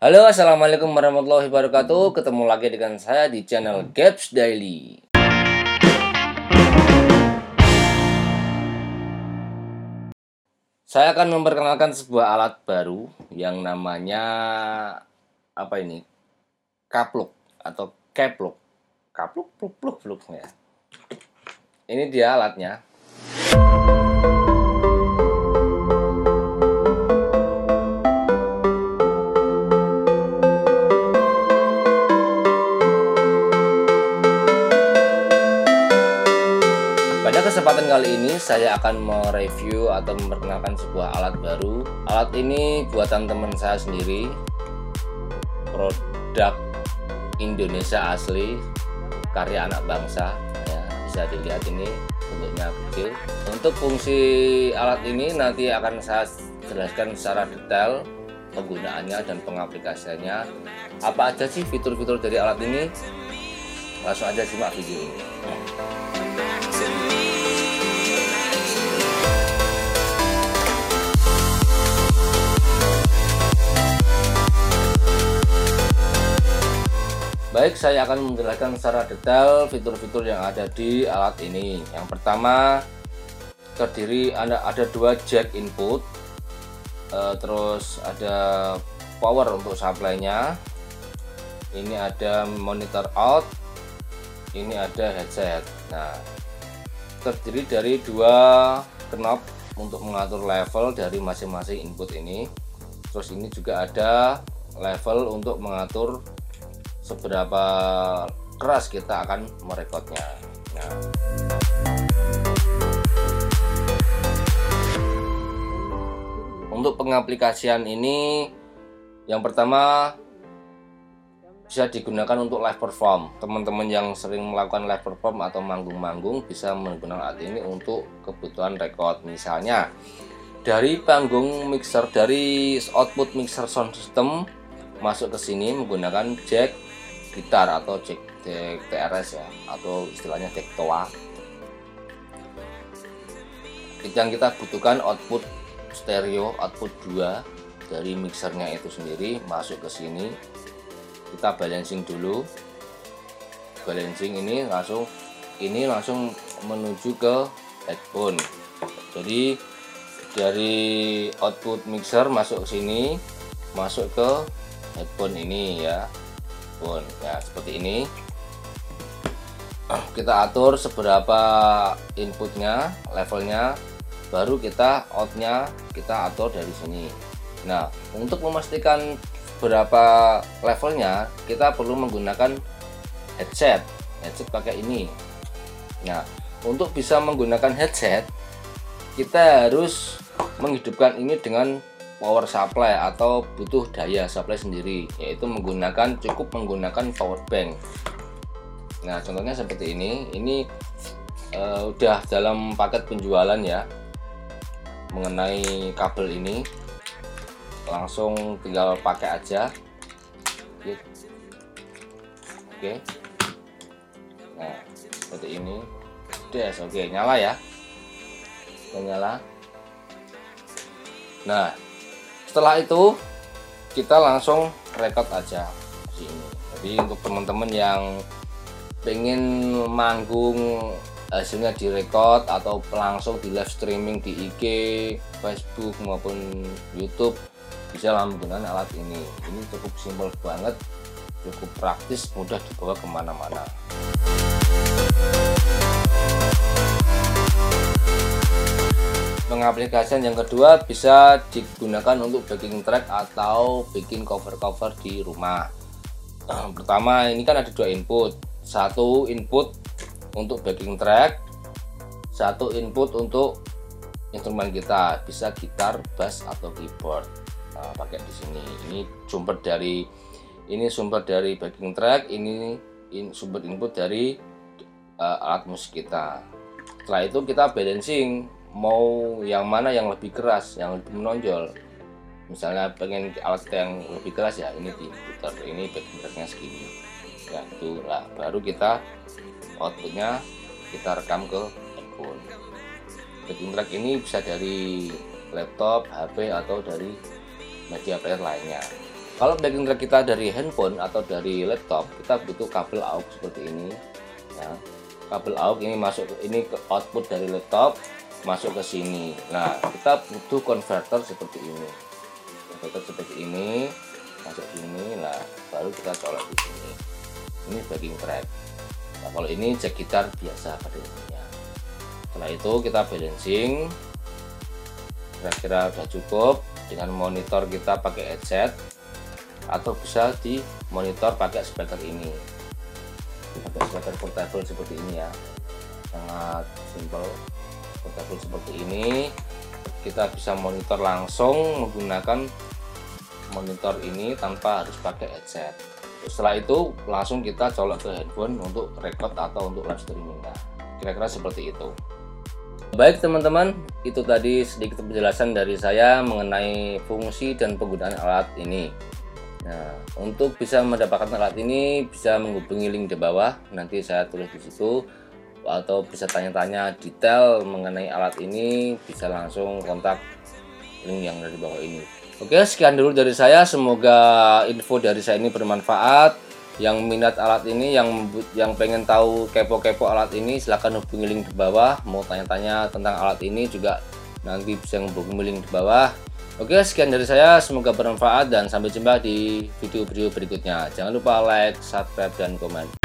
Halo, assalamualaikum warahmatullahi wabarakatuh. Ketemu lagi dengan saya di channel Gaps Daily. Saya akan memperkenalkan sebuah alat baru yang namanya apa ini? Kapluk atau kepluk. Kapluk, pluk, pluk, pluk ya. Ini dia alatnya. Pada kesempatan kali ini saya akan mereview atau memperkenalkan sebuah alat baru. Alat ini buatan teman saya sendiri. Produk Indonesia asli karya anak bangsa ya. Bisa dilihat ini bentuknya kecil. Untuk fungsi alat ini nanti akan saya jelaskan secara detail penggunaannya dan pengaplikasiannya. Apa aja sih fitur-fitur dari alat ini? Langsung aja simak video ini. Baik, saya akan menjelaskan secara detail fitur-fitur yang ada di alat ini. Yang pertama, terdiri ada ada dua jack input, uh, terus ada power untuk supply-nya. Ini ada monitor out, ini ada headset. Nah, terdiri dari dua knob untuk mengatur level dari masing-masing input ini. Terus ini juga ada level untuk mengatur seberapa keras kita akan merekodnya. Nah, untuk pengaplikasian ini yang pertama bisa digunakan untuk live perform. Teman-teman yang sering melakukan live perform atau manggung-manggung bisa menggunakan alat ini untuk kebutuhan record. Misalnya dari panggung mixer dari output mixer sound system masuk ke sini menggunakan jack gitar atau jack, jack TRS ya atau istilahnya jack toa. Yang kita butuhkan output stereo output 2 dari mixernya itu sendiri masuk ke sini. Kita balancing dulu. Balancing ini langsung ini langsung menuju ke headphone. Jadi dari output mixer masuk sini masuk ke headphone ini ya pun ya seperti ini. Kita atur seberapa inputnya levelnya baru kita outnya kita atur dari sini. Nah untuk memastikan berapa levelnya kita perlu menggunakan headset. Headset pakai ini. Nah untuk bisa menggunakan headset kita harus menghidupkan ini dengan power supply atau butuh daya supply sendiri yaitu menggunakan cukup menggunakan power bank. Nah contohnya seperti ini. Ini uh, udah dalam paket penjualan ya mengenai kabel ini. Langsung tinggal pakai aja. Oke oke. Nah seperti ini. Des oke nyala ya. Nyala. Nah setelah itu kita langsung record aja sini. Jadi untuk teman-teman yang pengen manggung hasilnya direkod atau langsung di live streaming di IG, Facebook maupun YouTube bisa menggunakan alat ini. Ini cukup simpel banget cukup praktis mudah dibawa ke mana-mana pengaplikasian yang kedua bisa digunakan untuk backing track atau bikin cover-cover di rumah. Pertama ini kan ada dua input. Satu input untuk backing track satu input untuk instrumen kita. Bisa gitar, bass atau keyboard. Nah, pakai di sini. Ini sumber dari ini sumber dari backing track ini in, sumber input dari uh, alat musik kita. Setelah itu kita balancing mau yang mana yang lebih keras yang lebih menonjol. Misalnya pengen alat yang lebih keras ya ini diputar ini backing tracknya segini. Ya itu baru kita outputnya kita rekam ke handphone. Backing track ini bisa dari laptop HP atau dari media player lainnya. Kalau backing track kita dari handphone atau dari laptop kita butuh kabel AUX seperti ini ya. Kabel AUX ini masuk ini ke output dari laptop masuk ke sini. Nah kita butuh converter seperti ini. Converter seperti ini masuk sini nah baru kita colok di sini. Ini backing track. Nah kalau ini jack gitar biasa pada umumnya. Setelah itu kita balancing. Kira-kira udah cukup dengan monitor kita pakai headset atau bisa di monitor pakai speaker ini. Pakai speaker portable seperti ini ya. Sangat simple portable seperti ini kita bisa monitor langsung menggunakan monitor ini tanpa harus pakai headset. Setelah itu langsung kita colok ke handphone untuk record atau untuk live streaming. Nah kira-kira seperti itu. Baik teman-teman, itu tadi sedikit penjelasan dari saya mengenai fungsi dan penggunaan alat ini. Nah, untuk bisa mendapatkan alat ini bisa menghubungi link di bawah, nanti saya tulis di situ atau bisa tanya-tanya detail mengenai alat ini bisa langsung kontak link yang dari bawah ini. Oke, sekian dulu dari saya. Semoga info dari saya ini bermanfaat. Yang minat alat ini, yang yang pengen tahu kepo-kepo alat ini, silahkan hubungi link di bawah. Mau tanya-tanya tentang alat ini juga nanti bisa menghubungi link di bawah. Oke, sekian dari saya. Semoga bermanfaat dan sampai jumpa di video-video berikutnya. Jangan lupa like, subscribe, dan komen.